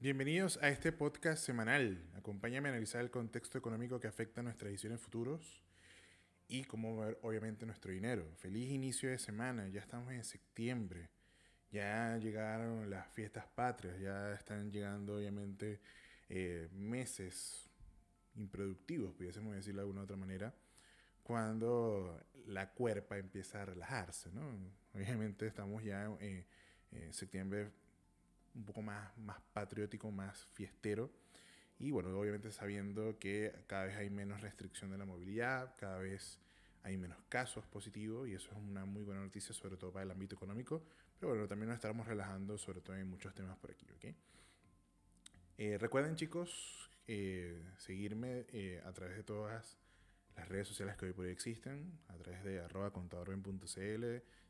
Bienvenidos a este podcast semanal. Acompáñame a analizar el contexto económico que afecta nuestras decisiones futuros y cómo ver, obviamente, nuestro dinero. Feliz inicio de semana, ya estamos en septiembre, ya llegaron las fiestas patrias, ya están llegando, obviamente, eh, meses improductivos, pudiésemos decirlo de alguna otra manera, cuando la cuerpa empieza a relajarse, ¿no? Obviamente estamos ya en septiembre un poco más, más patriótico, más fiestero. Y bueno, obviamente sabiendo que cada vez hay menos restricción de la movilidad, cada vez hay menos casos positivos y eso es una muy buena noticia, sobre todo para el ámbito económico. Pero bueno, también nos estaremos relajando, sobre todo en muchos temas por aquí. Eh, recuerden chicos, eh, seguirme eh, a través de todas las redes sociales que hoy por hoy existen, a través de arroba contadorben.cl.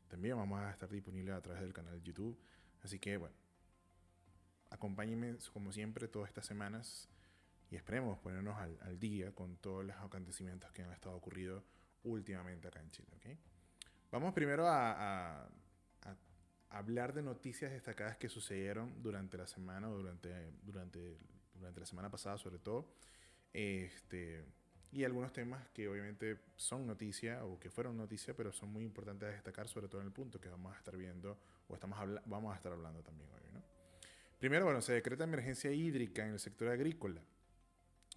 También vamos a estar disponibles a través del canal de YouTube. Así que bueno, acompáñenme como siempre todas estas semanas y esperemos ponernos al, día con todos los acontecimientos que han estado ocurriendo últimamente acá en Chile. Vamos primero a, hablar de noticias destacadas que sucedieron durante la semana o durante, durante, durante la semana pasada sobre todo. Este, y algunos temas que obviamente son noticia o que fueron noticia, pero son muy importantes de destacar, sobre todo en el punto que vamos a estar viendo o estamos vamos a estar hablando también hoy. Primero, bueno, se decreta emergencia hídrica en el sector agrícola.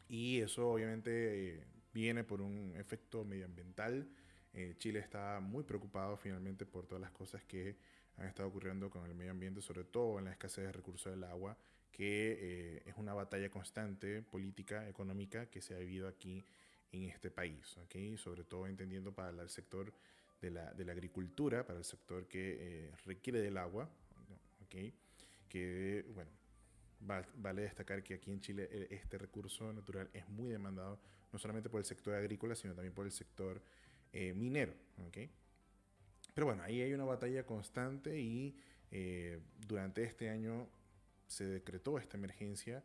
Y eso obviamente eh, viene por un efecto medioambiental. Eh, Chile está muy preocupado finalmente por todas las cosas que han estado ocurriendo con el medio ambiente, sobre todo en la escasez de recursos del agua, que eh, es una batalla constante política, económica, que se ha vivido aquí en este país. ¿okay? Sobre todo entendiendo para el sector de la, de la agricultura, para el sector que requiere del agua. ¿okay? Que, bueno, vale destacar que aquí en Chile eh, este recurso natural es muy demandado, no solamente por el sector agrícola, sino también por el sector eh, minero. ¿okay? Pero bueno, ahí hay una batalla constante y eh, durante este año se decretó esta emergencia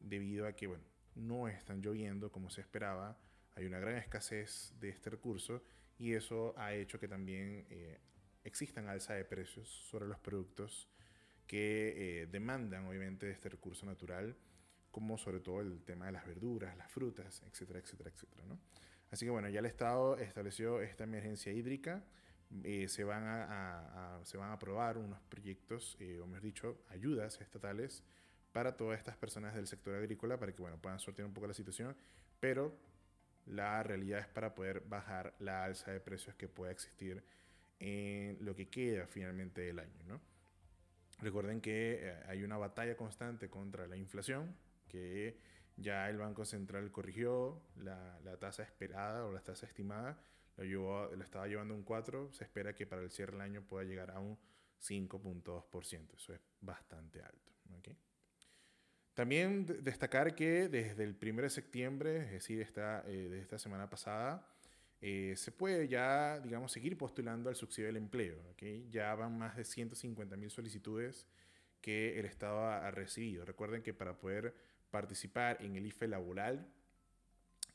debido a que, bueno, no están lloviendo como se esperaba, hay una gran escasez de este recurso y eso ha hecho que también existan alza de precios sobre los productos que eh, demandan obviamente este recurso natural, como sobre todo el tema de las verduras, las frutas, etcétera, etcétera, etcétera. ¿no? Así que bueno, ya el Estado estableció esta emergencia hídrica, eh, se, van a, se van a aprobar unos proyectos, eh, o mejor dicho, ayudas estatales para todas estas personas del sector agrícola para que bueno, puedan sortear un poco la situación, pero la realidad es para poder bajar la alza de precios que pueda existir en lo que queda finalmente del año. ¿no? Recuerden que eh, hay una batalla constante contra la inflación, que ya el Banco Central corrigió la, tasa esperada o la tasa estimada, lo, llevó, lo estaba llevando un 4, se espera que para el cierre del año pueda llegar a un 5.2%, eso es bastante alto. También destacar que desde el 1 de septiembre, es decir, esta, eh, de esta semana pasada, eh, se puede ya, digamos, seguir postulando al subsidio del empleo. ¿okay? Ya van más de 150 mil solicitudes que el Estado ha, recibido. Recuerden que para poder participar en el IFE laboral,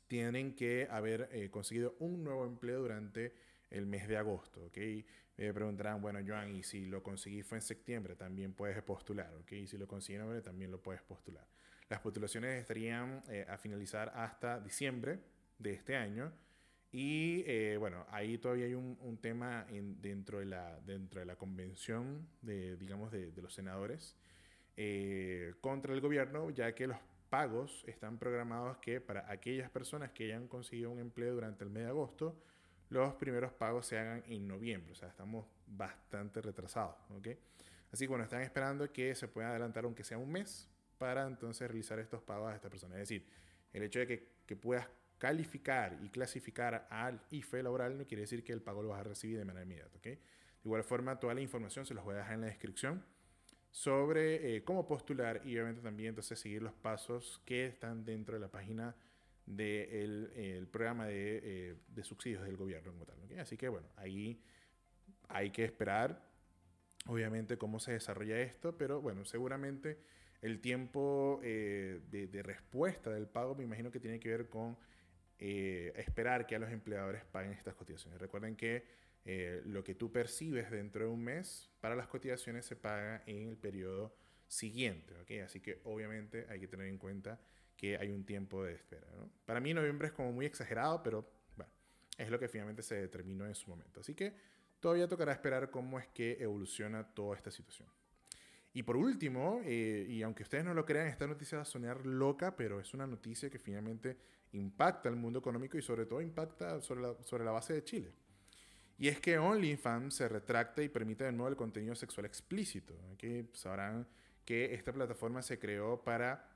tienen que haber eh, conseguido un nuevo empleo durante el mes de agosto. ¿okay? Me preguntarán, bueno, Joan, y si lo conseguí fue en septiembre, también puedes postular. ¿okay? Y si lo conseguí en noviembre, también lo puedes postular. Las postulaciones estarían eh, a finalizar hasta diciembre de este año y eh, bueno, ahí todavía hay un, un tema en, dentro, de la, dentro de la convención de, digamos, de, de los senadores eh, contra el gobierno, ya que los pagos están programados que para aquellas personas que hayan conseguido un empleo durante el mes de agosto, los primeros pagos se hagan en noviembre. O sea, estamos bastante retrasados. ¿okay? Así que bueno, están esperando que se pueda adelantar aunque sea un mes para entonces realizar estos pagos a esta persona. Es decir, el hecho de que, que puedas calificar y clasificar al IFE laboral no quiere decir que el pago lo vas a recibir de manera inmediata. ¿okay? De igual forma, toda la información se los voy a dejar en la descripción sobre eh, cómo postular y obviamente también entonces seguir los pasos que están dentro de la página del de el programa de, eh, de, subsidios del gobierno como tal. ¿okay? Así que bueno, ahí hay que esperar obviamente cómo se desarrolla esto, pero bueno, seguramente el tiempo eh, de, de, respuesta del pago me imagino que tiene que ver con eh, esperar que a los empleadores paguen estas cotizaciones. Recuerden que eh, lo que tú percibes dentro de un mes para las cotizaciones se paga en el periodo siguiente. ¿okay? Así que obviamente hay que tener en cuenta que hay un tiempo de espera. ¿no? Para mí noviembre es como muy exagerado, pero bueno, es lo que finalmente se determinó en su momento. Así que todavía tocará esperar cómo es que evoluciona toda esta situación. Y por último, eh, y aunque ustedes no lo crean, esta noticia va a sonar loca, pero es una noticia que finalmente impacta al mundo económico y sobre todo impacta sobre la, sobre la base de Chile. Y es que OnlyFans se retracta y permite de nuevo el contenido sexual explícito. Que sabrán que esta plataforma se creó para,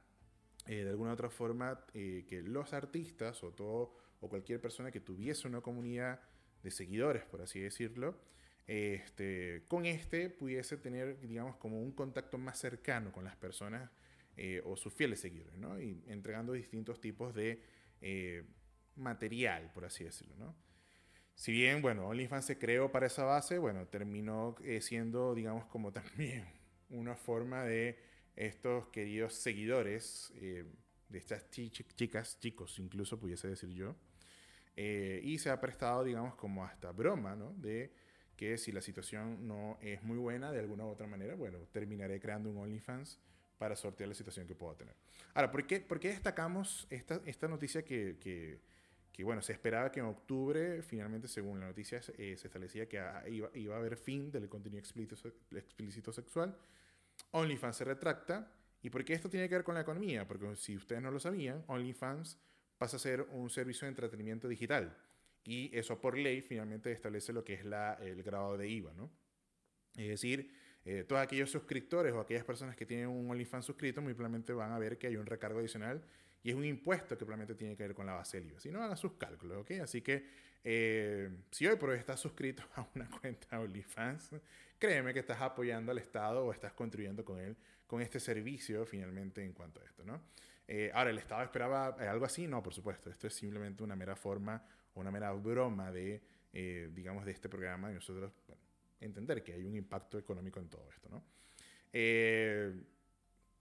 eh, de alguna u otra forma, eh, que los artistas o, todo, o cualquier persona que tuviese una comunidad de seguidores, por así decirlo, este, con este pudiese tener, digamos, como un contacto más cercano con las personas eh, o sus fieles seguidores, ¿no? Y entregando distintos tipos de eh, material, por así decirlo, ¿no? Si bien, bueno, OnlyFans se creó para esa base, bueno, terminó eh, siendo, digamos, como también una forma de estos queridos seguidores, de estas chicas, chicos, incluso pudiese decir yo, y se ha prestado, digamos, como hasta broma, ¿no? De que si la situación no es muy buena de alguna u otra manera, bueno, terminaré creando un OnlyFans para sortear la situación que pueda tener. Ahora, ¿por qué, destacamos esta, noticia que, bueno, se esperaba que en octubre, finalmente, según la noticia, eh, se establecía que iba, a haber fin del contenido explícito, sexual? OnlyFans se retracta. ¿Y por qué esto tiene que ver con la economía? Porque si ustedes no lo sabían, OnlyFans pasa a ser un servicio de entretenimiento digital. Y eso por ley finalmente establece lo que es el grado de IVA, ¿no? Es decir, eh, todos aquellos suscriptores o aquellas personas que tienen un OnlyFans suscrito muy probablemente van a ver que hay un recargo adicional y es un impuesto que probablemente tiene que ver con la base del IVA. Si no, hagan sus cálculos, ¿ok? Así que eh, si hoy por hoy estás suscrito a una cuenta OnlyFans, créeme que estás apoyando al Estado o estás contribuyendo con él, con este servicio finalmente en cuanto a esto, ¿no? Eh, ahora, ¿el Estado esperaba algo así? No, por supuesto. Esto es simplemente una mera forma una mera broma de, eh, digamos, de este programa nosotros entender que hay un impacto económico en todo esto, ¿no? Eh,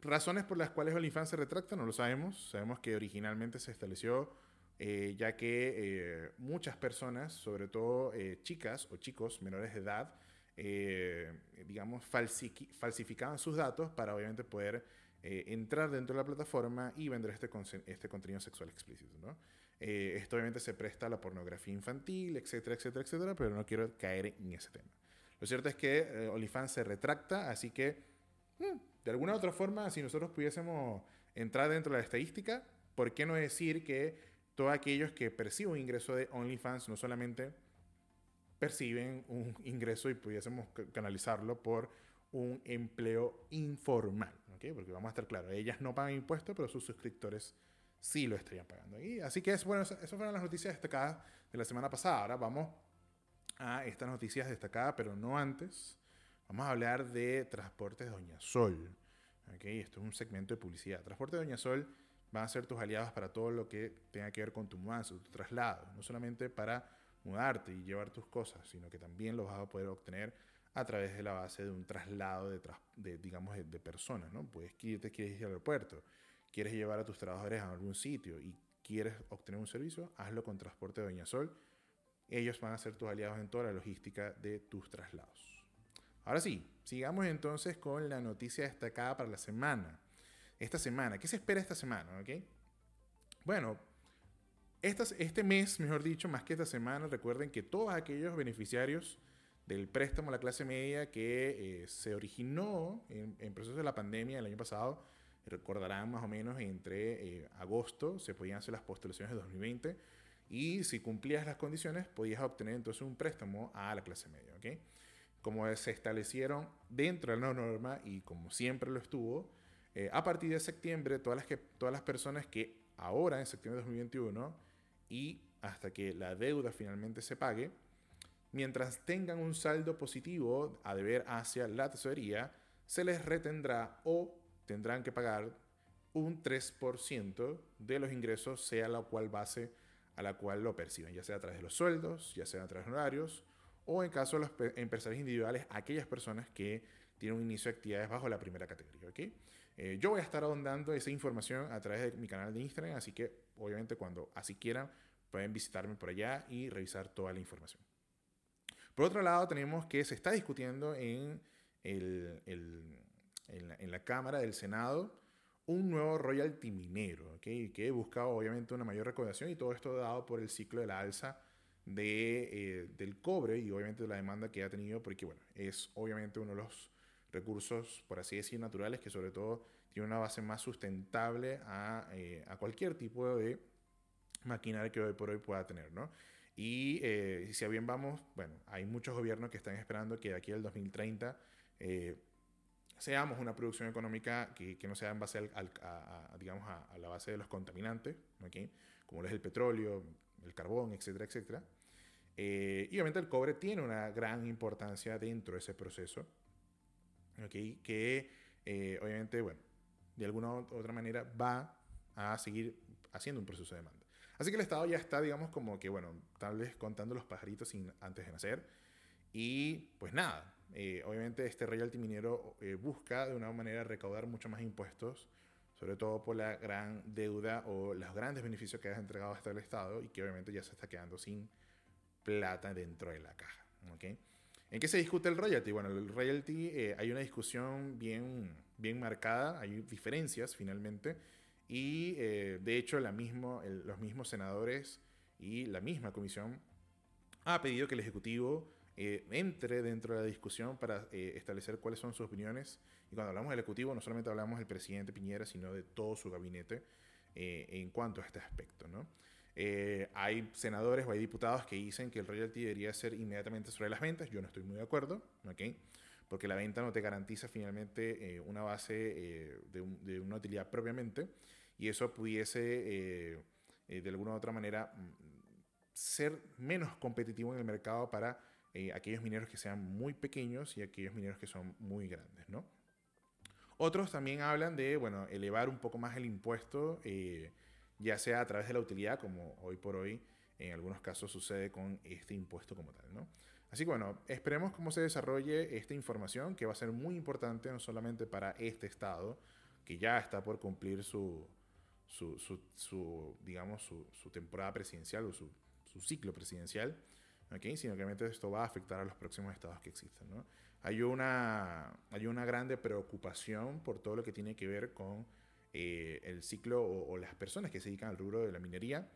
razones por las cuales OnlyFans se retracta, no lo sabemos. Sabemos que originalmente se estableció eh, ya que muchas personas, sobre todo chicas o chicos menores de edad, digamos, falsificaban sus datos para obviamente poder entrar dentro de la plataforma y vender este, este contenido sexual explícito, ¿no? Eh, esto obviamente se presta a la pornografía infantil, etcétera, etcétera, etcétera, pero no quiero caer en ese tema. Lo cierto es que eh, OnlyFans se retracta, así que hmm, de alguna otra forma, si nosotros pudiésemos entrar dentro de la estadística, ¿por qué no decir que todos aquellos que perciben un ingreso de OnlyFans no solamente perciben un ingreso y pudiésemos canalizarlo por un empleo informal, ¿okay? porque vamos a estar claros, ellas no pagan impuestos, pero sus suscriptores sí lo estarían pagando. Y así que es, bueno, esas fueron las noticias destacadas de la semana pasada. Ahora vamos a estas noticias destacadas, pero no antes. Vamos a hablar de Transportes Doña Sol. ¿okay? Esto es un segmento de publicidad. Transportes Doña Sol van a ser tus aliados para todo lo que tenga que ver con tu mudanza, tu traslado. No solamente para mudarte y llevar tus cosas, sino que también lo vas a poder obtener a través de la base de un traslado de, de digamos, de, personas, ¿no? Puedes irte, quieres ir al aeropuerto, quieres llevar a tus trabajadores a algún sitio y quieres obtener un servicio, hazlo con Transporte Doña Sol. Ellos van a ser tus aliados en toda la logística de tus traslados. Ahora sí, sigamos entonces con la noticia destacada para la semana. Esta semana, ¿qué se espera esta semana? ¿okay? Bueno, este mes, mejor dicho, más que esta semana, recuerden que todos aquellos beneficiarios del préstamo a la clase media que eh, se originó en, en proceso de la pandemia el año pasado, Recordarán más o menos entre eh, agosto se podían hacer las postulaciones de 2020 y si cumplías las condiciones podías obtener entonces un préstamo a la clase media. ¿okay? Como se establecieron dentro de la norma y como siempre lo estuvo, eh, a partir de septiembre todas las, que, todas las personas que ahora en septiembre de 2021 y hasta que la deuda finalmente se pague, mientras tengan un saldo positivo a deber hacia la tesorería, se les retendrá o tendrán que pagar un 3% de los ingresos, sea la cual base a la cual lo perciben, ya sea a través de los sueldos, ya sea a través de horarios, o en caso de los empresarios individuales, aquellas personas que tienen un inicio de actividades bajo la primera categoría. Eh, yo voy a estar ahondando esa información a través de mi canal de Instagram, así que obviamente cuando así quieran pueden visitarme por allá y revisar toda la información. Por otro lado, tenemos que se está discutiendo en, la, Cámara del Senado un nuevo royalty minero, ¿okay? que buscaba obviamente una mayor recaudación y todo esto dado por el ciclo de la alza de, eh, del cobre y obviamente la demanda que ha tenido, porque bueno, es obviamente uno de los recursos, por así decir, naturales que sobre todo tiene una base más sustentable a, eh, cualquier tipo de maquinaria que hoy por hoy pueda tener, ¿no? Y eh, si a bien vamos, bueno, hay muchos gobiernos que están esperando que de aquí al 2030 eh, seamos una producción económica que, que, no sea en base al, a, digamos, a, la base de los contaminantes, ¿okay? como lo es el petróleo, el carbón, etcétera, etcétera. Eh, y obviamente el cobre tiene una gran importancia dentro de ese proceso, ¿okay? que obviamente, bueno, de alguna u otra manera va a seguir haciendo un proceso de demanda. Así que el Estado ya está, digamos, como que, bueno, tal vez contando los pajaritos sin, antes de nacer. Y pues nada, eh, obviamente este royalty minero eh, busca de una manera recaudar mucho más impuestos, sobre todo por la gran deuda o los grandes beneficios que ha entregado hasta el Estado y que obviamente ya se está quedando sin plata dentro de la caja. ¿okay? ¿En qué se discute el royalty? Bueno, el royalty eh, hay una discusión bien, bien marcada, hay diferencias finalmente y de hecho los mismos senadores y la misma comisión ha pedido que el Ejecutivo eh, entre dentro de la discusión para eh, establecer cuáles son sus opiniones. Y cuando hablamos del Ejecutivo no solamente hablamos del presidente Piñera, sino de todo su gabinete en cuanto a este aspecto. ¿no? hay senadores o hay diputados que dicen que el royalty debería ser inmediatamente sobre las ventas. Yo no estoy muy de acuerdo. ¿okay? porque la venta no te garantiza finalmente una base de, de, una utilidad propiamente y eso pudiese eh, eh, de alguna u otra manera mm, ser menos competitivo en el mercado para eh, aquellos mineros que sean muy pequeños y aquellos mineros que son muy grandes, ¿no? Otros también hablan de, bueno, elevar un poco más el impuesto, ya sea a través de la utilidad, como hoy por hoy en algunos casos sucede con este impuesto como tal, ¿no? Así que bueno, esperemos cómo se desarrolle esta información que va a ser muy importante no solamente para este estado, que ya está por cumplir su, su, su, digamos, su, su, temporada presidencial o su, ciclo presidencial, ¿okay? sino que obviamente esto va a afectar a los próximos estados que existen. ¿no? Hay, una, hay una grande preocupación por todo lo que tiene que ver con eh, el ciclo o, las personas que se dedican al rubro de la minería,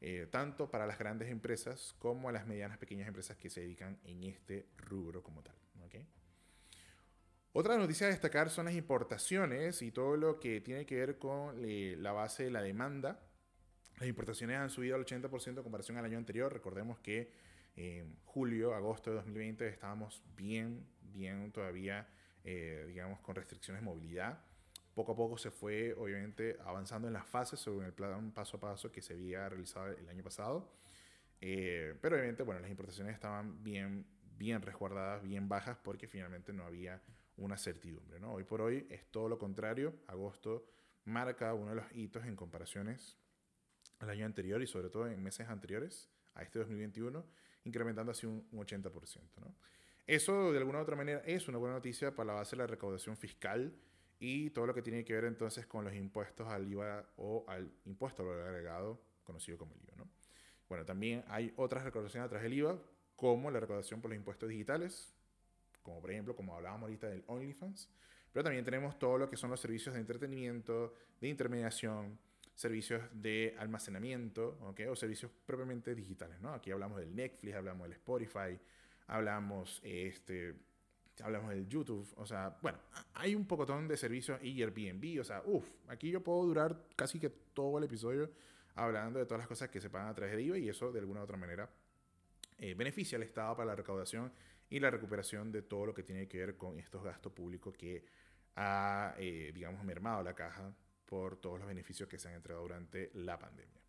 eh, tanto para las grandes empresas como a las medianas, pequeñas empresas que se dedican en este rubro como tal. ¿okay? Otra noticia a destacar son las importaciones y todo lo que tiene que ver con eh, la base de la demanda. Las importaciones han subido al 80% en comparación al año anterior. Recordemos que en julio, agosto de 2020 estábamos bien, bien todavía, eh, digamos, con restricciones de movilidad. Poco a poco se fue, obviamente, avanzando en las fases según el plan paso a paso que se había realizado el año pasado. Eh, pero obviamente, bueno, las importaciones estaban bien, bien resguardadas, bien bajas, porque finalmente no había una certidumbre. ¿no? Hoy por hoy es todo lo contrario. Agosto marca uno de los hitos en comparaciones al año anterior y sobre todo en meses anteriores a este 2021, incrementando así un, 80%. ¿no? Eso de alguna u otra manera es una buena noticia para la base de la recaudación fiscal y todo lo que tiene que ver entonces con los impuestos al IVA o al impuesto al valor agregado, conocido como el IVA. ¿no? Bueno, también hay otras recaudaciones a través del IVA, como la recaudación por los impuestos digitales, como por ejemplo, como hablábamos ahorita del OnlyFans, pero también tenemos todo lo que son los servicios de entretenimiento, de intermediación, servicios de almacenamiento, ¿okay? o servicios propiamente digitales. ¿no? Aquí hablamos del Netflix, hablamos del Spotify, hablamos, este, hablamos del YouTube, o sea, bueno, hay un pocotón de servicios y Airbnb, o sea, uff, aquí yo puedo durar casi que todo el episodio hablando de todas las cosas que se pagan a través de IVA y eso de alguna u otra manera eh, beneficia al Estado para la recaudación y la recuperación de todo lo que tiene que ver con estos gastos públicos que ha, eh, digamos, mermado la caja por todos los beneficios que se han entregado durante la pandemia.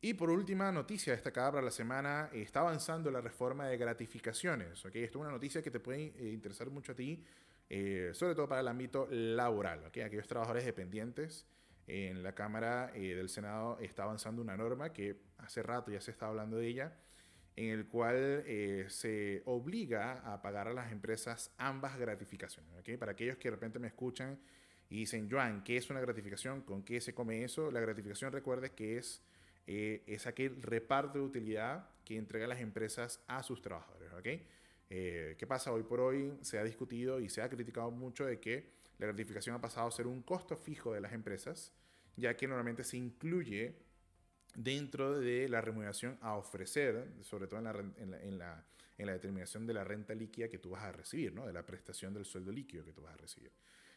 Y por última noticia destacada para la semana, está avanzando la reforma de gratificaciones. ¿okay? Esto es una noticia que te puede eh, interesar mucho a ti, eh, sobre todo para el ámbito laboral. ¿okay? Aquellos trabajadores dependientes, en la Cámara del Senado está avanzando una norma que hace rato ya se está hablando de ella, en el cual eh, se obliga a pagar a las empresas ambas gratificaciones. ¿okay? Para aquellos que de repente me escuchan y dicen, Joan, ¿qué es una gratificación? ¿Con qué se come eso? La gratificación, recuerde que es, eh, es aquel reparto de utilidad que entregan las empresas a sus trabajadores. ¿okay? Eh, ¿Qué pasa? Hoy por hoy se ha discutido y se ha criticado mucho de que la gratificación ha pasado a ser un costo fijo de las empresas, ya que normalmente se incluye dentro de la remuneración a ofrecer, sobre todo en la, en la, en la, determinación de la renta líquida que tú vas a recibir, ¿no? de la prestación del sueldo líquido que tú vas a recibir.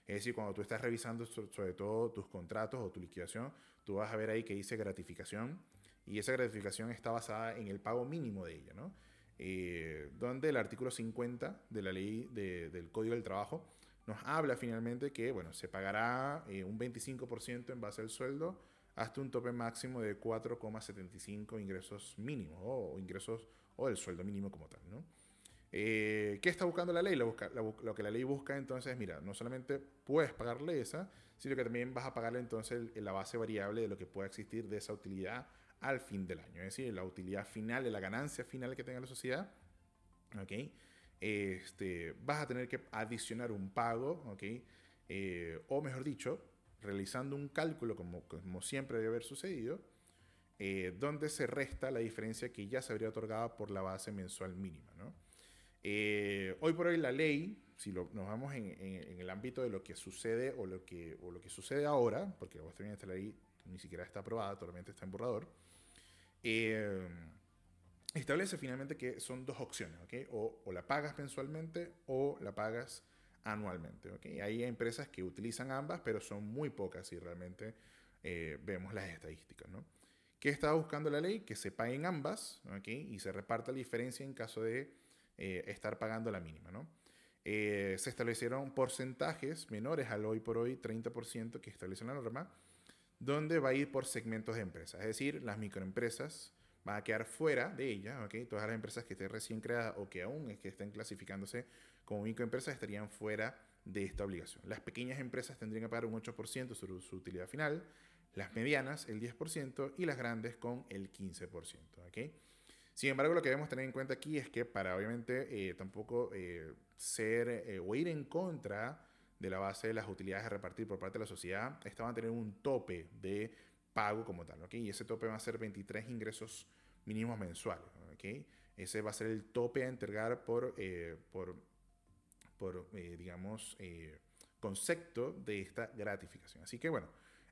Es decir, cuando tú estás revisando sobre todo tus contratos o tu liquidación, tú vas a ver ahí que dice gratificación y esa gratificación está basada en el pago mínimo de ella, ¿no? Eh, donde el artículo 50 de la ley del Código del Trabajo nos habla finalmente que, bueno, se pagará eh, un 25% en base al sueldo hasta un tope máximo de 4,75 ingresos mínimos o ingresos o el sueldo mínimo como tal, ¿no? Eh, ¿Qué está buscando la ley? Lo, lo, que la ley busca entonces, mira, no solamente puedes pagarle esa, sino que también vas a pagarle entonces la base variable de lo que pueda existir de esa utilidad al fin del año, es decir, la utilidad final la ganancia final que tenga la sociedad, ¿ok? Este, vas a tener que adicionar un pago, ¿ok? Eh, o mejor dicho, realizando un cálculo como, como siempre debe haber sucedido, eh, donde se resta la diferencia que ya se habría otorgado por la base mensual mínima, ¿no? Eh, hoy por hoy la ley, si nos vamos en, el ámbito de lo que sucede o lo que, o lo que sucede ahora, porque esta ley ni siquiera está aprobada, totalmente está en borrador, eh, establece finalmente que son dos opciones, O, la pagas mensualmente o la pagas anualmente, Hay empresas que utilizan ambas, pero son muy pocas y realmente eh, vemos las estadísticas, ¿no? ¿Qué está buscando la ley? Que se paguen ambas, Y se reparta la diferencia en caso de eh, estar pagando la mínima, ¿no? Eh, se establecieron porcentajes menores al hoy por hoy 30% que establece la norma, donde va a ir por segmentos de empresas. Es decir, las microempresas van a quedar fuera de ella, ¿ok? Todas las empresas que estén recién creadas o que aún es que estén clasificándose como microempresas estarían fuera de esta obligación. Las pequeñas empresas tendrían que pagar un 8% sobre su utilidad final, las medianas el 10% y las grandes con el 15%, ¿ok? Sin embargo, lo que debemos tener en cuenta aquí es que para obviamente eh, tampoco eh, ser eh, o ir en contra de la base de las utilidades a repartir por parte de la sociedad, esta van a tener un tope de pago como tal, ¿ok? Y ese tope va a ser 23 ingresos mínimos mensuales, ¿ok? Ese va a ser el tope a entregar por, por, por digamos, concepto de esta gratificación. Así que bueno,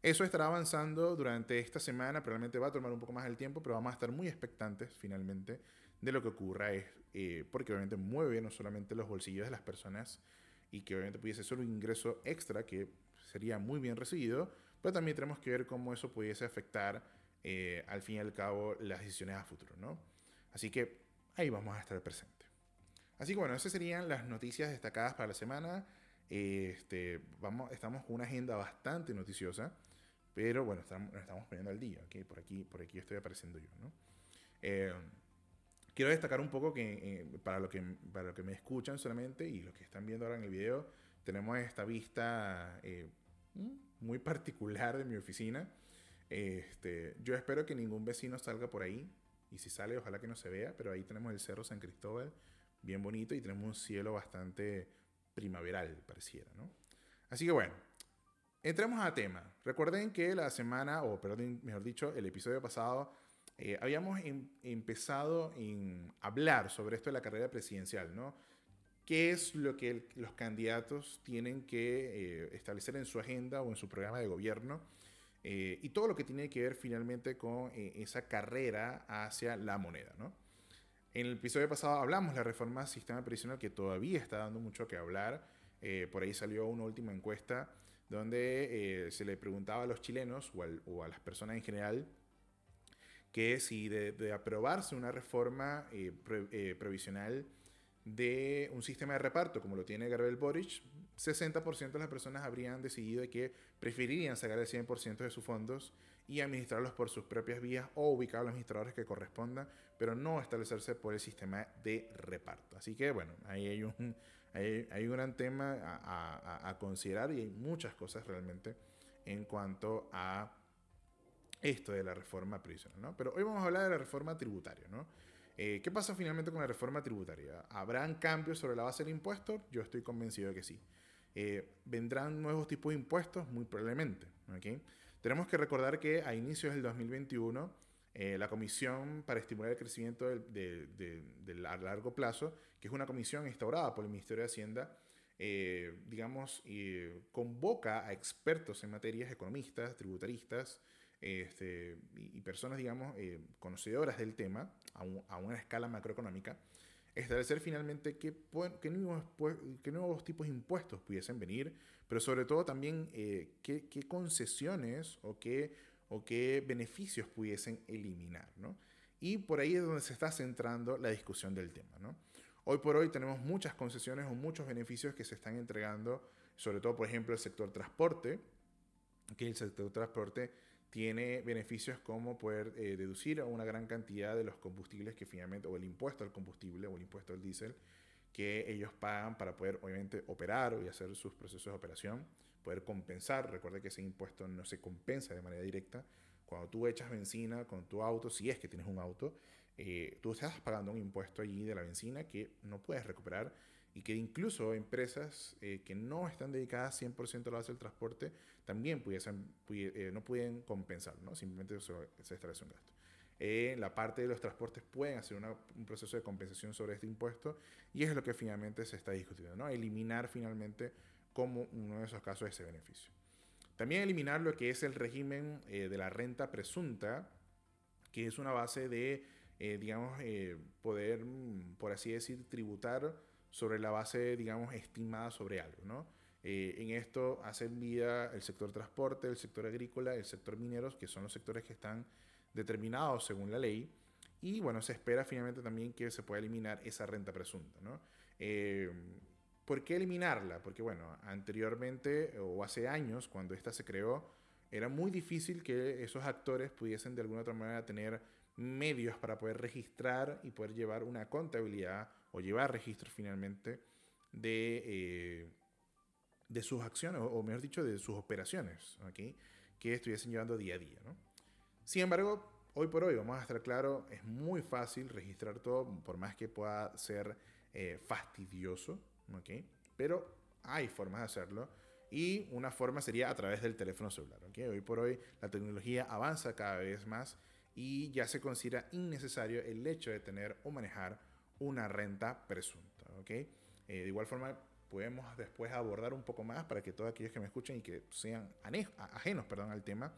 eso estará avanzando durante esta semana, probablemente va a tomar un poco más el tiempo, pero vamos a estar muy expectantes finalmente de lo que ocurra, eh, porque obviamente mueve no solamente los bolsillos de las personas y que obviamente pudiese ser un ingreso extra que sería muy bien recibido, pero también tenemos que ver cómo eso pudiese afectar eh, al fin y al cabo las decisiones a futuro, ¿no? Así que ahí vamos a estar presentes. Así que bueno, esas serían las noticias destacadas para la semana. Este, estamos con una agenda bastante noticiosa. Pero bueno, estamos, nos estamos poniendo al día, ¿okay? Por aquí, por aquí estoy apareciendo yo, ¿no? Eh, quiero destacar un poco que eh, para, lo que para lo que me escuchan solamente y los que están viendo ahora en el video, tenemos esta vista eh, muy particular de mi oficina. Este, yo espero que ningún vecino salga por ahí y si sale ojalá que no se vea, pero ahí tenemos el Cerro San Cristóbal bien bonito y tenemos un cielo bastante primaveral, pareciera, ¿no? Así que bueno, Entremos a tema. Recuerden que la semana, o perdón, mejor dicho, el episodio pasado, eh, habíamos em, empezado en hablar sobre esto de la carrera presidencial, ¿no? ¿Qué es lo que los candidatos tienen que eh, establecer en su agenda o en su programa de gobierno? Eh, y todo lo que tiene que ver finalmente con esa carrera hacia la moneda, ¿no? En el episodio pasado hablamos de la reforma del sistema previsional que todavía está dando mucho que hablar. por ahí salió una última encuesta donde eh, se le preguntaba a los chilenos o, a las personas en general que si de, aprobarse una reforma eh, eh, previsional de un sistema de reparto como lo tiene Gabriel Boric, 60% de las personas habrían decidido que preferirían sacar el 100% de sus fondos y administrarlos por sus propias vías o ubicar a los administradores que correspondan, pero no establecerse por el sistema de reparto. Así que bueno, ahí hay un, hay, un gran tema a, considerar y hay muchas cosas realmente en cuanto a esto de la reforma previsional, ¿no? Pero hoy vamos a hablar de la reforma tributaria, ¿no? Eh, ¿Qué pasa finalmente con la reforma tributaria? ¿Habrán cambios sobre la base del impuesto? Yo estoy convencido de que sí. Eh, ¿Vendrán nuevos tipos de impuestos? Muy probablemente. ¿okay? Tenemos que recordar que a inicios del 2021 eh, la Comisión para Estimular el Crecimiento de, a largo plazo, que es una comisión instaurada por el Ministerio de Hacienda, eh, digamos, convoca a expertos en materias, economistas, tributaristas, este, y, personas, digamos, conocedoras del tema a, a, una escala macroeconómica, establecer finalmente qué, qué, nuevos, qué, nuevos, tipos de impuestos pudiesen venir, pero sobre todo también qué, qué, concesiones o qué, o qué beneficios pudiesen eliminar. ¿no? Y por ahí es donde se está centrando la discusión del tema. Hoy por hoy tenemos muchas concesiones o muchos beneficios que se están entregando, sobre todo, por ejemplo, el sector transporte, que el sector transporte tiene beneficios como poder eh, deducir una gran cantidad de los combustibles que finalmente, o el impuesto al combustible o el impuesto al diésel, que ellos pagan para poder obviamente operar y hacer sus procesos de operación, poder compensar. Recuerda que ese impuesto no se compensa de manera directa, cuando tú echas benzina con tu auto, si es que tienes un auto, eh, tú estás pagando un impuesto allí de la benzina que no puedes recuperar y que incluso empresas eh, que no están dedicadas 100% a la base del transporte también pudiesen, eh, no pueden compensar, ¿no? simplemente se establece un gasto. la parte de los transportes pueden hacer un proceso de compensación sobre este impuesto y es lo que finalmente se está discutiendo, ¿no? eliminar finalmente como uno de esos casos ese beneficio. También eliminar lo que es el régimen eh, de la renta presunta, que es una base de, eh, digamos, eh, poder, mm, por así decir, tributar sobre la base, digamos, estimada sobre algo, ¿no? en esto hacen vida el sector transporte, el sector agrícola, el sector mineros, que son los sectores que están determinados según la ley. Y bueno, se espera finalmente también que se pueda eliminar esa renta presunta, ¿no? ¿Por qué eliminarla? Porque bueno, anteriormente o hace años, cuando esta se creó, era muy difícil que esos actores pudiesen de alguna otra manera tener medios para poder registrar y poder llevar una contabilidad o llevar registros finalmente de, eh, de sus acciones, o mejor dicho, de sus operaciones, que estuviesen llevando día a día. Sin embargo, hoy por hoy, vamos a estar claro, es muy fácil registrar todo, por más que pueda ser eh, fastidioso. ¿Okay? Pero hay formas de hacerlo y una forma sería a través del teléfono celular. ¿okay? Hoy por hoy la tecnología avanza cada vez más y ya se considera innecesario el hecho de tener o manejar una renta presunta. ¿okay? Eh, de igual forma, podemos después abordar un poco más para que todos aquellos que me escuchen y que sean ajenos perdón, al tema,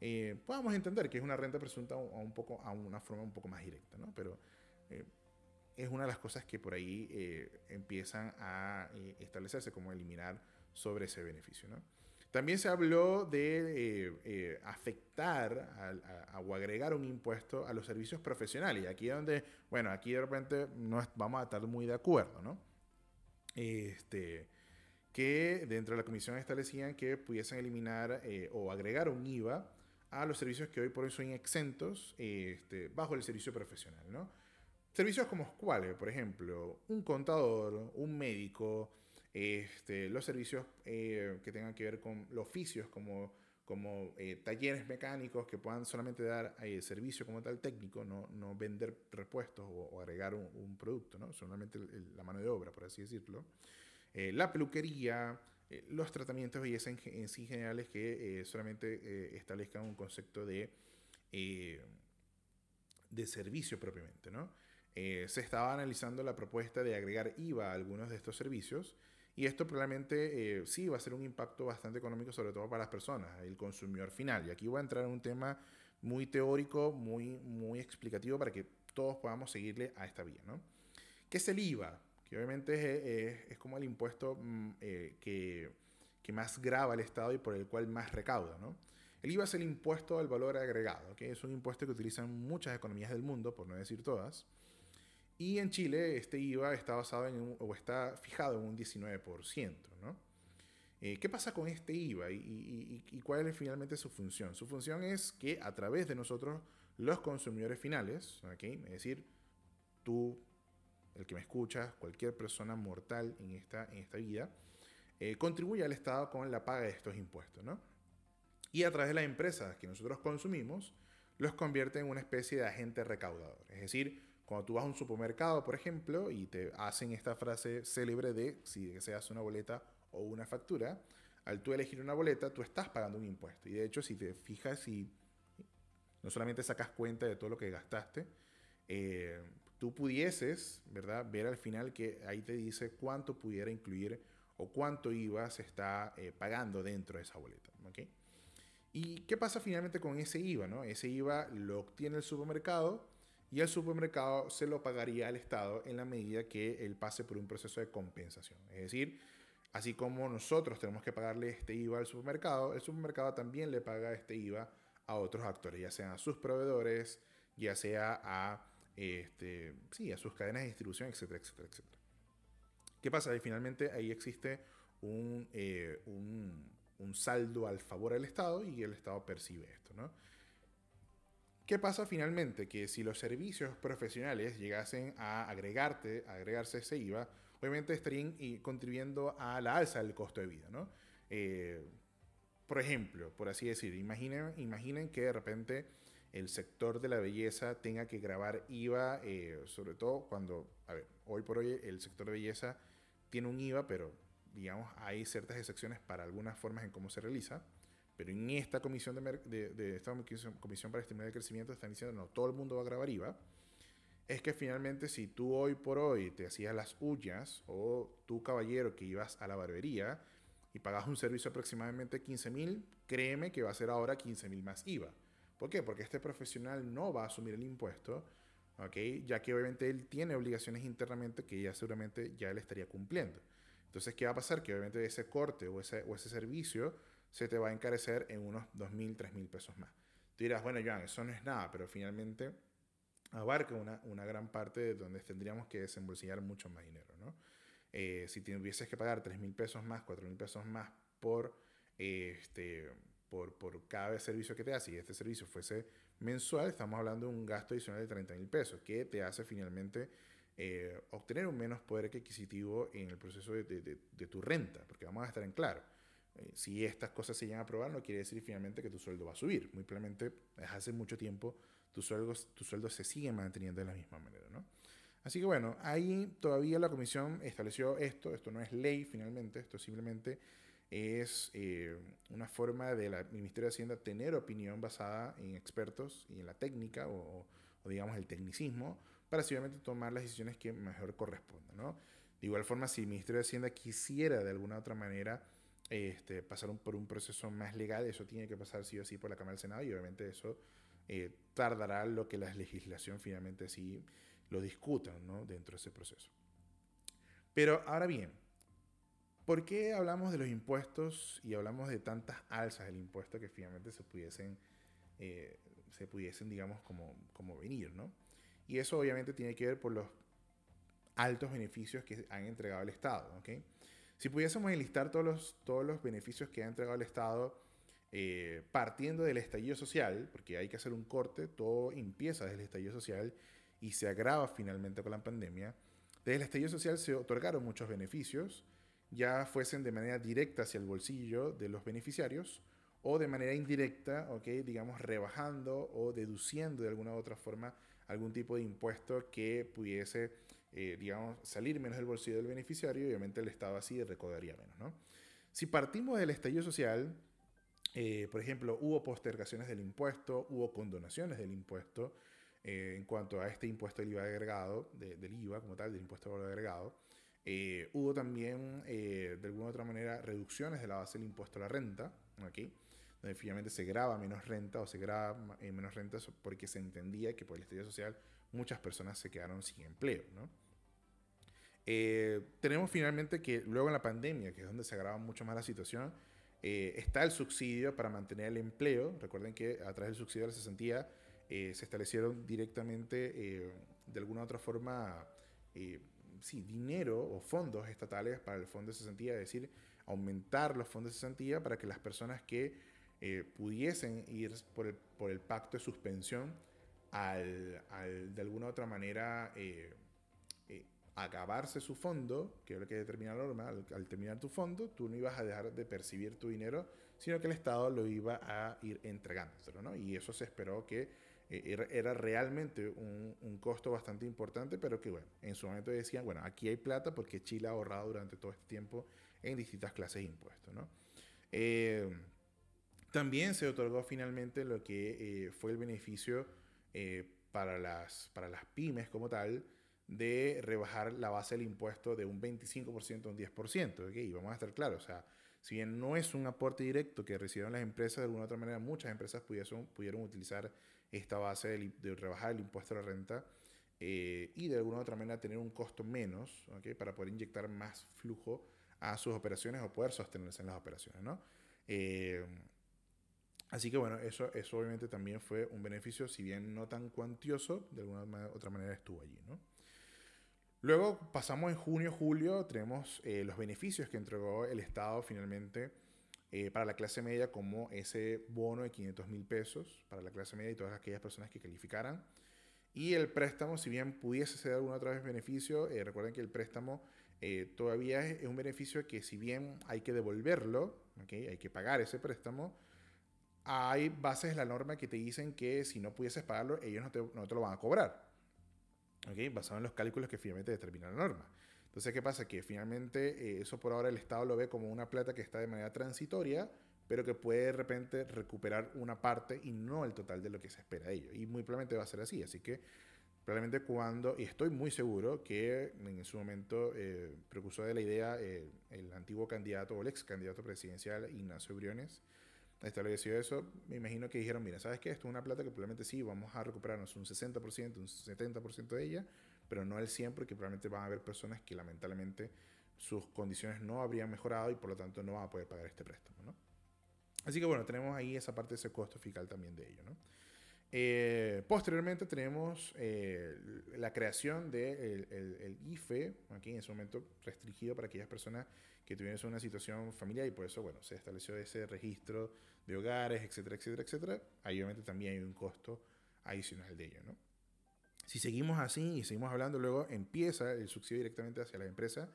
eh, podamos entender que es una renta presunta a una forma un poco más directa. ¿no? Pero eh, es una de las cosas que por ahí eh, empiezan a eh, establecerse como eliminar sobre ese beneficio. También se habló de eh, afectar o agregar un impuesto a los servicios profesionales. Aquí es donde, bueno, aquí de repente no vamos a estar muy de acuerdo, ¿no? Este, que dentro de la comisión establecían que pudiesen eliminar o agregar un IVA a los servicios que hoy por hoy son exentos este, bajo el servicio profesional, ¿no? Servicios como cuáles, por ejemplo, un contador, un médico, este, los servicios eh, que tengan que ver con los oficios como, como eh, talleres mecánicos que puedan solamente dar eh, servicio como tal técnico, no, no vender repuestos o, agregar un, producto, ¿no? solamente la mano de obra, por así decirlo. la peluquería, los tratamientos de belleza en, sí generales que solamente establezcan un concepto de, de servicio propiamente, ¿no? Eh, se estaba analizando la propuesta de agregar IVA a algunos de estos servicios y esto probablemente eh, sí va a ser un impacto bastante económico, sobre todo para las personas, el consumidor final. Y aquí voy a entrar en un tema muy teórico, muy, muy explicativo para que todos podamos seguirle a esta vía. ¿no? ¿Qué es el IVA? Que obviamente es, como el impuesto mm, eh, que, que, más grava el Estado y por el cual más recauda. ¿no? El IVA es el impuesto al valor agregado, que es un impuesto que utilizan muchas economías del mundo, por no decir todas. Y en Chile este IVA está basado en o está fijado en un 19%. ¿no? Eh, ¿Qué pasa con este IVA y, cuál es finalmente su función? Su función es que a través de nosotros, los consumidores finales, es decir, tú, el que me escuchas, cualquier persona mortal en esta, en esta vida, eh, contribuye al Estado con la paga de estos impuestos. ¿no? Y a través de las empresas que nosotros consumimos, los convierte en una especie de agente recaudador. Es decir, cuando tú vas a un supermercado, por ejemplo, y te hacen esta frase célebre de si deseas una boleta o una factura, al tú elegir una boleta, tú estás pagando un impuesto. Y de hecho, si te fijas y no solamente sacas cuenta de todo lo que gastaste, eh, tú pudieses, ¿verdad?, ver al final que ahí te dice cuánto pudiera incluir o cuánto IVA se está eh, pagando dentro de esa boleta. ¿okay? ¿Y qué pasa finalmente con ese IVA? ¿no? Ese IVA lo obtiene el supermercado y el supermercado se lo pagaría al Estado en la medida que él pase por un proceso de compensación. Es decir, así como nosotros tenemos que pagarle este IVA al supermercado, el supermercado también le paga este IVA a otros actores, ya sean a sus proveedores, ya sea a, este, sí, a sus cadenas de distribución, etcétera, etcétera, etcétera. ¿Qué pasa? Y finalmente ahí existe un, eh, un, un, saldo al favor del Estado y el Estado percibe esto, ¿no? ¿Qué pasa finalmente? Que si los servicios profesionales llegasen a agregarte, a agregarse ese IVA, obviamente estarían contribuyendo a la alza del costo de vida, ¿no? Eh, por ejemplo, por así decir, imaginen, imaginen que de repente el sector de la belleza tenga que grabar IVA, eh, sobre todo cuando, a ver, hoy por hoy el sector de belleza tiene un IVA, pero digamos hay ciertas excepciones para algunas formas en cómo se realiza. Pero en esta comisión, de, de, esta comisión para estimular el crecimiento están diciendo no, todo el mundo va a grabar IVA. Es que finalmente si tú hoy por hoy te hacías las uñas o tú caballero que ibas a la barbería y pagas un servicio aproximadamente 15 mil, créeme que va a ser ahora 15 mil más IVA. ¿Por qué? Porque este profesional no va a asumir el impuesto, ¿ok? Ya que obviamente él tiene obligaciones internamente que ya seguramente ya él estaría cumpliendo. Entonces, ¿qué va a pasar? Que obviamente ese corte o ese, o ese servicio se te va a encarecer en unos 2.000, 3.000 pesos más. Tú dirás, bueno, Joan, eso no es nada, pero finalmente abarca una, una gran parte de donde tendríamos que desembolsillar mucho más dinero, ¿no? Eh, si tuvieses que pagar 3.000 pesos más, 4.000 pesos más por, este, por, por cada servicio que te hace, y este servicio fuese mensual, estamos hablando de un gasto adicional de 30.000 pesos, que te hace finalmente eh, obtener un menos poder adquisitivo en el proceso de, de, de, tu renta, porque vamos a estar en claro. Eh, si estas cosas se llegan a aprobar, no quiere decir finalmente que tu sueldo va a subir. Muy probablemente, desde hace mucho tiempo, tus sueldos, tu sueldo se sigue manteniendo de la misma manera, ¿no? Así que bueno, ahí todavía la comisión estableció esto, esto no es ley finalmente, esto simplemente es eh, una forma del Ministerio de Hacienda tener opinión basada en expertos y en la técnica o, o digamos el tecnicismo para simplemente tomar las decisiones que mejor correspondan, ¿no? De igual forma, si el Ministerio de Hacienda quisiera de alguna otra manera este, pasar por un proceso más legal, eso tiene que pasar sí o sí por la Cámara del Senado y obviamente eso eh, tardará lo que la legislación finalmente sí lo discutan ¿no? dentro de ese proceso. Pero ahora bien, ¿por qué hablamos de los impuestos y hablamos de tantas alzas del impuesto que finalmente se pudiesen, eh, se pudiesen digamos, como, como venir? ¿no? Y eso obviamente tiene que ver por los altos beneficios que han entregado el Estado. ¿okay? Si pudiésemos enlistar todos los, todos los beneficios que ha entregado el Estado, eh, partiendo del estallido social, porque hay que hacer un corte, todo empieza desde el estallido social y se agrava finalmente con la pandemia. Desde el estallido social se otorgaron muchos beneficios, ya fuesen de manera directa hacia el bolsillo de los beneficiarios o de manera indirecta, okay, digamos, rebajando o deduciendo de alguna u otra forma algún tipo de impuesto que pudiese, eh, digamos, salir menos del bolsillo del beneficiario y obviamente el Estado así recaudaría menos, ¿no? Si partimos del estallido social, eh, por ejemplo, hubo postergaciones del impuesto, hubo condonaciones del impuesto eh, en cuanto a este impuesto del IVA agregado, del IVA como tal, del impuesto de valor agregado. hubo también, de alguna u otra manera, reducciones de la base del impuesto a la renta, aquí donde finalmente se graba menos renta o se graba eh, menos renta porque se entendía que por el estudio social muchas personas se quedaron sin empleo. ¿no? Eh, tenemos finalmente que luego en la pandemia, que es donde se agrava mucho más la situación, eh, está el subsidio para mantener el empleo. Recuerden que a través del subsidio de la cesantía se establecieron directamente, de alguna u otra forma, sí, dinero o fondos estatales para el fondo de cesantía, es decir, aumentar los fondos de cesantía para que las personas que eh, pudiesen ir por el, por el, pacto de suspensión al, al de alguna otra manera eh, eh, acabarse su fondo, que es lo que determina la norma, al, terminar tu fondo, tú no ibas a dejar de percibir tu dinero, sino que el Estado lo iba a ir entregándoselo, ¿no? Y eso se esperó que era, era, realmente un, costo bastante importante, pero que bueno, en su momento decían, bueno, aquí hay plata porque Chile ha ahorrado durante todo este tiempo en distintas clases de impuestos, ¿no? También se otorgó finalmente lo que eh, fue el beneficio eh, para, las, para las pymes como tal de rebajar la base del impuesto de un 25% a un 10%. ¿okay? Y vamos a estar claros, o sea, si bien no es un aporte directo que recibieron las empresas, de alguna otra manera muchas empresas pudieron, pudieron utilizar esta base de, rebajar el impuesto a la renta eh, y de alguna otra manera tener un costo menos para poder inyectar más flujo a sus operaciones o poder sostenerse en las operaciones. ¿no? Eh, así que bueno, eso, eso obviamente también fue un beneficio, si bien no tan cuantioso, de alguna otra manera estuvo allí. ¿no? Luego pasamos en junio, julio, tenemos eh, los beneficios que entregó el Estado finalmente eh, para la clase media, como ese bono de 500 mil pesos para la clase media y todas aquellas personas que calificaran. Y el préstamo, si bien pudiese ser alguna otra vez beneficio, eh, recuerden que el préstamo todavía es, un beneficio que si bien hay que devolverlo, hay que pagar ese préstamo, hay bases de la norma que te dicen que si no pudieses pagarlo, ellos no te lo van a cobrar. ¿Okay? basado en los cálculos que finalmente determina la norma. Entonces, ¿qué pasa? Que finalmente eh, eso por ahora el Estado lo ve como una plata que está de manera transitoria, pero que puede de repente recuperar una parte y no el total de lo que se espera de ello. Y muy probablemente va a ser así. Así que probablemente cuando, y estoy muy seguro que en su momento eh, precursor de la idea eh, el antiguo candidato o el ex candidato presidencial Ignacio Briones, estableció eso, me imagino que dijeron, mira, ¿sabes qué? Esto es una plata que probablemente sí, vamos a recuperarnos un 60%, un 70% de ella, pero no el 100% porque probablemente van a haber personas que lamentablemente sus condiciones no habrían mejorado y por lo tanto no van a poder pagar este préstamo, ¿no? Así que bueno, tenemos ahí esa parte de ese costo fiscal también de ello, ¿no? Eh, posteriormente tenemos eh, la creación del de IFE, aquí en ese momento restringido para aquellas personas que tuvieran una situación familiar y por eso, bueno, se estableció ese registro de hogares, etcétera, etcétera, etcétera. Ahí obviamente también hay un costo adicional de ello, ¿no? Si seguimos así y seguimos hablando, luego empieza el subsidio directamente hacia la empresa,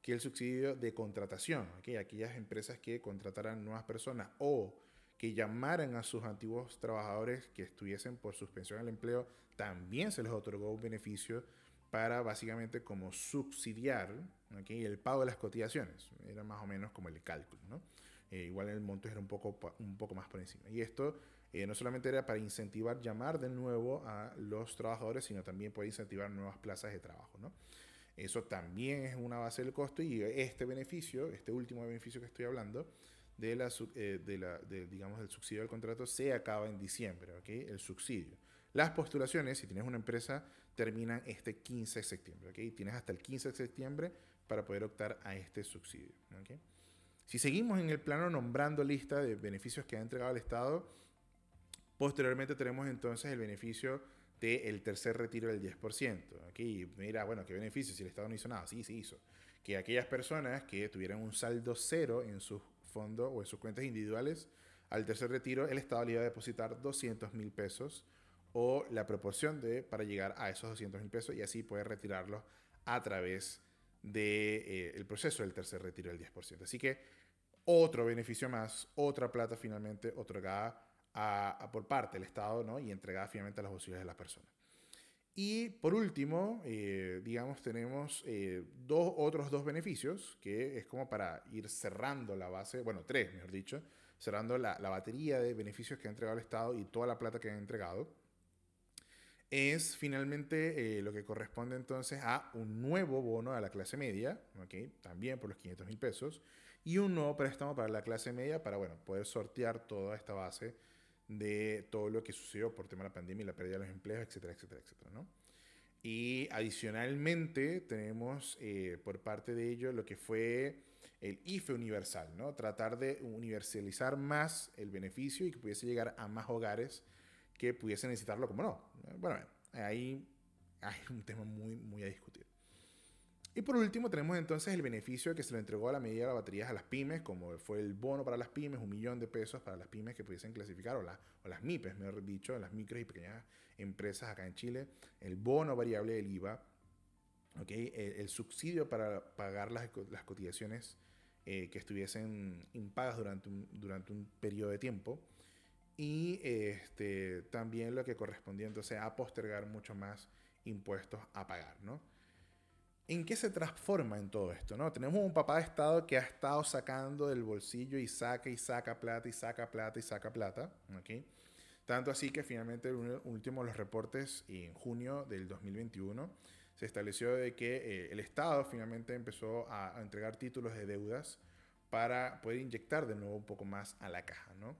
que es el subsidio de contratación, ¿okay? aquellas empresas que contrataran nuevas personas o que llamaran a sus antiguos trabajadores que estuviesen por suspensión del empleo, también se les otorgó un beneficio para básicamente como subsidiar el pago de las cotizaciones. Era más o menos como el cálculo. ¿no? Eh, igual el monto era un poco, un poco más por encima. Y esto eh, no solamente era para incentivar llamar de nuevo a los trabajadores, sino también para incentivar nuevas plazas de trabajo. ¿no? Eso también es una base del costo y este beneficio, este último beneficio que estoy hablando, de la, eh, de la digamos, del subsidio del contrato se acaba en diciembre, ¿okay? el subsidio. Las postulaciones, si tienes una empresa, terminan este 15 de septiembre. ¿okay? Tienes hasta el 15 de septiembre para poder optar a este subsidio. Si seguimos en el plano nombrando lista de beneficios que ha entregado el Estado, posteriormente tenemos entonces el beneficio del tercer retiro del 10%. Aquí, mira, bueno, ¿qué beneficio si el Estado no hizo nada? Sí, sí hizo. Que aquellas personas que tuvieran un saldo cero en sus fondos o en sus cuentas individuales, al tercer retiro el Estado le iba a depositar 200 mil pesos o la proporción de para llegar a esos 200 mil pesos y así poder retirarlos a través del de, eh, proceso del tercer retiro del 10%. Así que otro beneficio más, otra plata finalmente otorgada a, por parte del Estado ¿no? y entregada finalmente a las bolsillos de las personas. Y por último, eh, digamos, tenemos eh, dos, otros dos beneficios, que es como para ir cerrando la base, bueno, tres, mejor dicho, cerrando la, la batería de beneficios que ha entregado el Estado y toda la plata que ha entregado es finalmente eh, lo que corresponde entonces a un nuevo bono a la clase media, ¿okay? también por los 500 mil pesos, y un nuevo préstamo para la clase media para bueno, poder sortear toda esta base de todo lo que sucedió por tema de la pandemia y la pérdida de los empleos, etcétera, etcétera, etcétera. ¿no? Y adicionalmente tenemos eh, por parte de ello lo que fue el IFE universal, ¿no? tratar de universalizar más el beneficio y que pudiese llegar a más hogares que pudiesen necesitarlo como no. Bueno, ahí hay un tema muy, muy a discutir. Y por último tenemos entonces el beneficio que se le entregó a la medida de baterías a las pymes, como fue el bono para las pymes, un millón de pesos para las pymes que pudiesen clasificar, o, o las MIPES, mejor dicho, las micros y pequeñas empresas acá en Chile, el bono variable del IVA, ¿okay? el, subsidio para pagar las, las cotizaciones eh, que estuviesen impagas durante un, durante un periodo de tiempo, y este, también lo que correspondía entonces a postergar mucho más impuestos a pagar, ¿no? ¿En qué se transforma en todo esto? ¿no? Tenemos un papá de Estado que ha estado sacando del bolsillo y saca y saca plata y saca plata y saca plata. ¿okay? Tanto así que finalmente el último de los reportes en junio del 2021 se estableció de que eh, el Estado finalmente empezó a, entregar títulos de deudas para poder inyectar de nuevo un poco más a la caja, ¿no?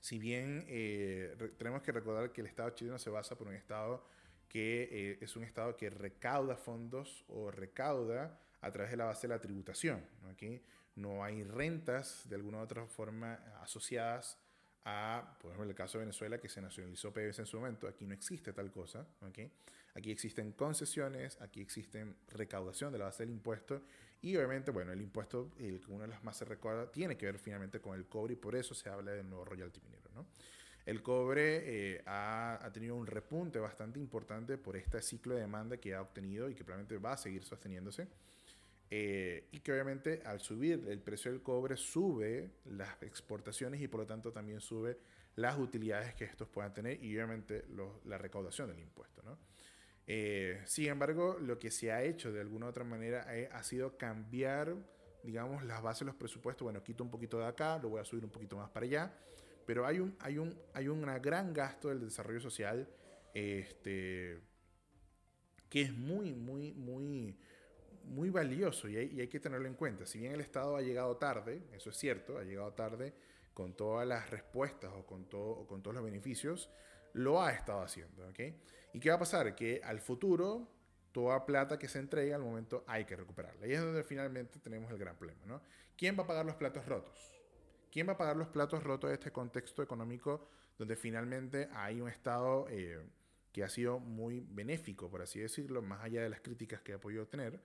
Si bien eh, tenemos que recordar que el Estado chileno se basa por un Estado que eh, es un Estado que recauda fondos o recauda a través de la base de la tributación. Aquí no hay rentas de alguna u otra forma asociadas a, por ejemplo, el caso de Venezuela, que se nacionalizó PBS en su momento, aquí no existe tal cosa. ¿okay? Aquí existen concesiones, aquí existen recaudación de la base del impuesto y obviamente, bueno, el impuesto, el uno de las más se recuerda, tiene que ver finalmente con el cobre y por eso se habla del nuevo royalty minero. ¿no? El cobre eh, ha, ha, tenido un repunte bastante importante por este ciclo de demanda que ha obtenido y que probablemente va a seguir sosteniéndose. Eh, y que obviamente al subir el precio del cobre sube las exportaciones y por lo tanto también sube las utilidades que estos puedan tener y obviamente la recaudación del impuesto. ¿no? Eh, sin embargo, lo que se ha hecho de alguna u otra manera eh, ha sido cambiar, digamos, las bases de los presupuestos. Bueno, quito un poquito de acá, lo voy a subir un poquito más para allá, pero hay un, hay un, hay un gran gasto del desarrollo social este, que es muy, muy, muy muy valioso y hay, que tenerlo en cuenta. Si bien el Estado ha llegado tarde, eso es cierto, ha llegado tarde con todas las respuestas o con, todo, con todos los beneficios, lo ha estado haciendo. ¿okay? ¿Y qué va a pasar? Que al futuro, toda plata que se entrega al momento hay que recuperarla. Y es donde finalmente tenemos el gran problema. ¿no? ¿Quién va a pagar los platos rotos? ¿Quién va a pagar los platos rotos de este contexto económico donde finalmente hay un Estado eh, que ha sido muy benéfico, por así decirlo, más allá de las críticas que ha podido tener?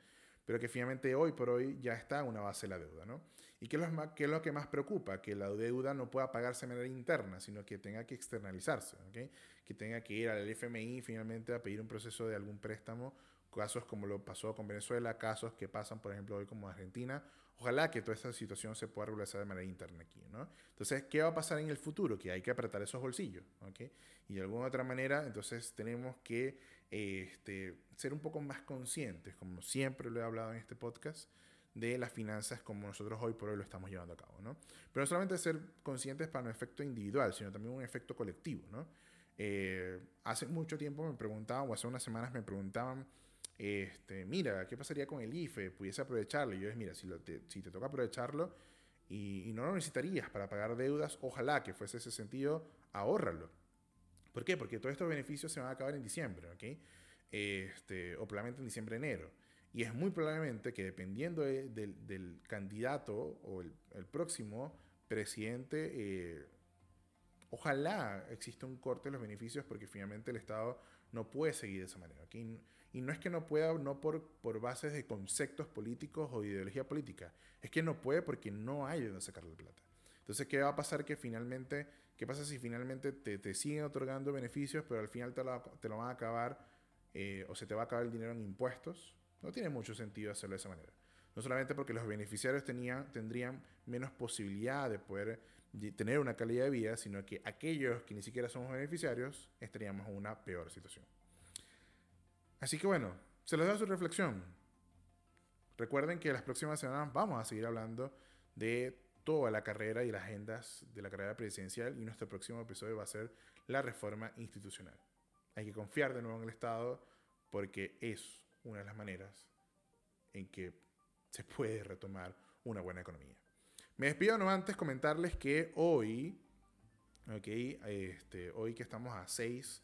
pero que finalmente hoy por hoy ya está una base de la deuda. ¿no? ¿Y qué es, lo qué es lo que más preocupa? Que la deuda no pueda pagarse de manera interna, sino que tenga que externalizarse, ¿okay? que tenga que ir al FMI finalmente a pedir un proceso de algún préstamo, casos como lo pasó con Venezuela, casos que pasan, por ejemplo, hoy como Argentina. Ojalá que toda esta situación se pueda regularizar de manera interna aquí. ¿no? Entonces, ¿qué va a pasar en el futuro? Que hay que apretar esos bolsillos. ¿okay? Y de alguna otra manera, entonces tenemos que este, ser un poco más conscientes, como siempre lo he hablado en este podcast, de las finanzas como nosotros hoy por hoy lo estamos llevando a cabo. ¿no? Pero no solamente ser conscientes para un efecto individual, sino también un efecto colectivo. ¿no? Eh, hace mucho tiempo me preguntaban, o hace unas semanas me preguntaban, este, mira, ¿qué pasaría con el IFE? ¿Pudiese aprovecharlo? Y yo les, mira, si, te, si te toca aprovecharlo y, y, no lo necesitarías para pagar deudas, ojalá que fuese ese sentido, ahórralo. ¿Por qué? Porque todos estos beneficios se van a acabar en diciembre, ¿ok? Este, o probablemente en diciembre, enero. Y es muy probablemente que dependiendo del candidato o el, próximo presidente, eh, ojalá exista un corte de los beneficios porque finalmente el Estado no puede seguir de esa manera. ¿okay? Y no es que no pueda, no por, por bases de conceptos políticos o ideología política, es que no puede porque no hay de dónde sacar la plata. Entonces, ¿qué va a pasar? Que finalmente ¿Qué pasa si finalmente te, te siguen otorgando beneficios, pero al final te lo, te lo van a acabar eh, o se te va a acabar el dinero en impuestos? No tiene mucho sentido hacerlo de esa manera. No solamente porque los beneficiarios tendrían menos posibilidad de poder tener una calidad de vida, sino que aquellos que ni siquiera somos beneficiarios estaríamos en una peor situación. Así que bueno, se les da su reflexión. Recuerden que las próximas semanas vamos a seguir hablando de toda la carrera y las agendas de la carrera presidencial y nuestro próximo episodio va a ser la reforma institucional. Hay que confiar de nuevo en el Estado porque es una de las maneras en que se puede retomar una buena economía. Me despido no antes comentarles que hoy, okay, este, hoy que estamos a 6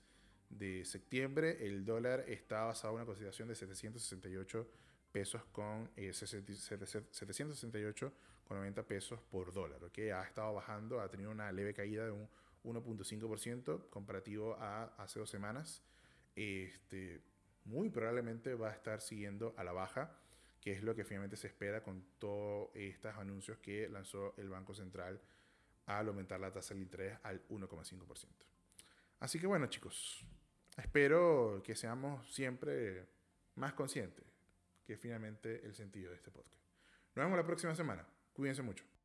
de septiembre, el dólar está basado en una consideración de 768 pesos con eh, 768 con 90 pesos por dólar, que ha estado bajando, ha tenido una leve caída de un 1.5% comparativo a hace dos semanas. Este, muy probablemente va a estar siguiendo a la baja, que es lo que finalmente se espera con todos estos anuncios que lanzó el Banco Central al aumentar la tasa de interés al 1,5%. Así que bueno chicos, espero que seamos siempre más conscientes, que es finalmente el sentido de este podcast. Nos vemos la próxima semana. Cuídense mucho.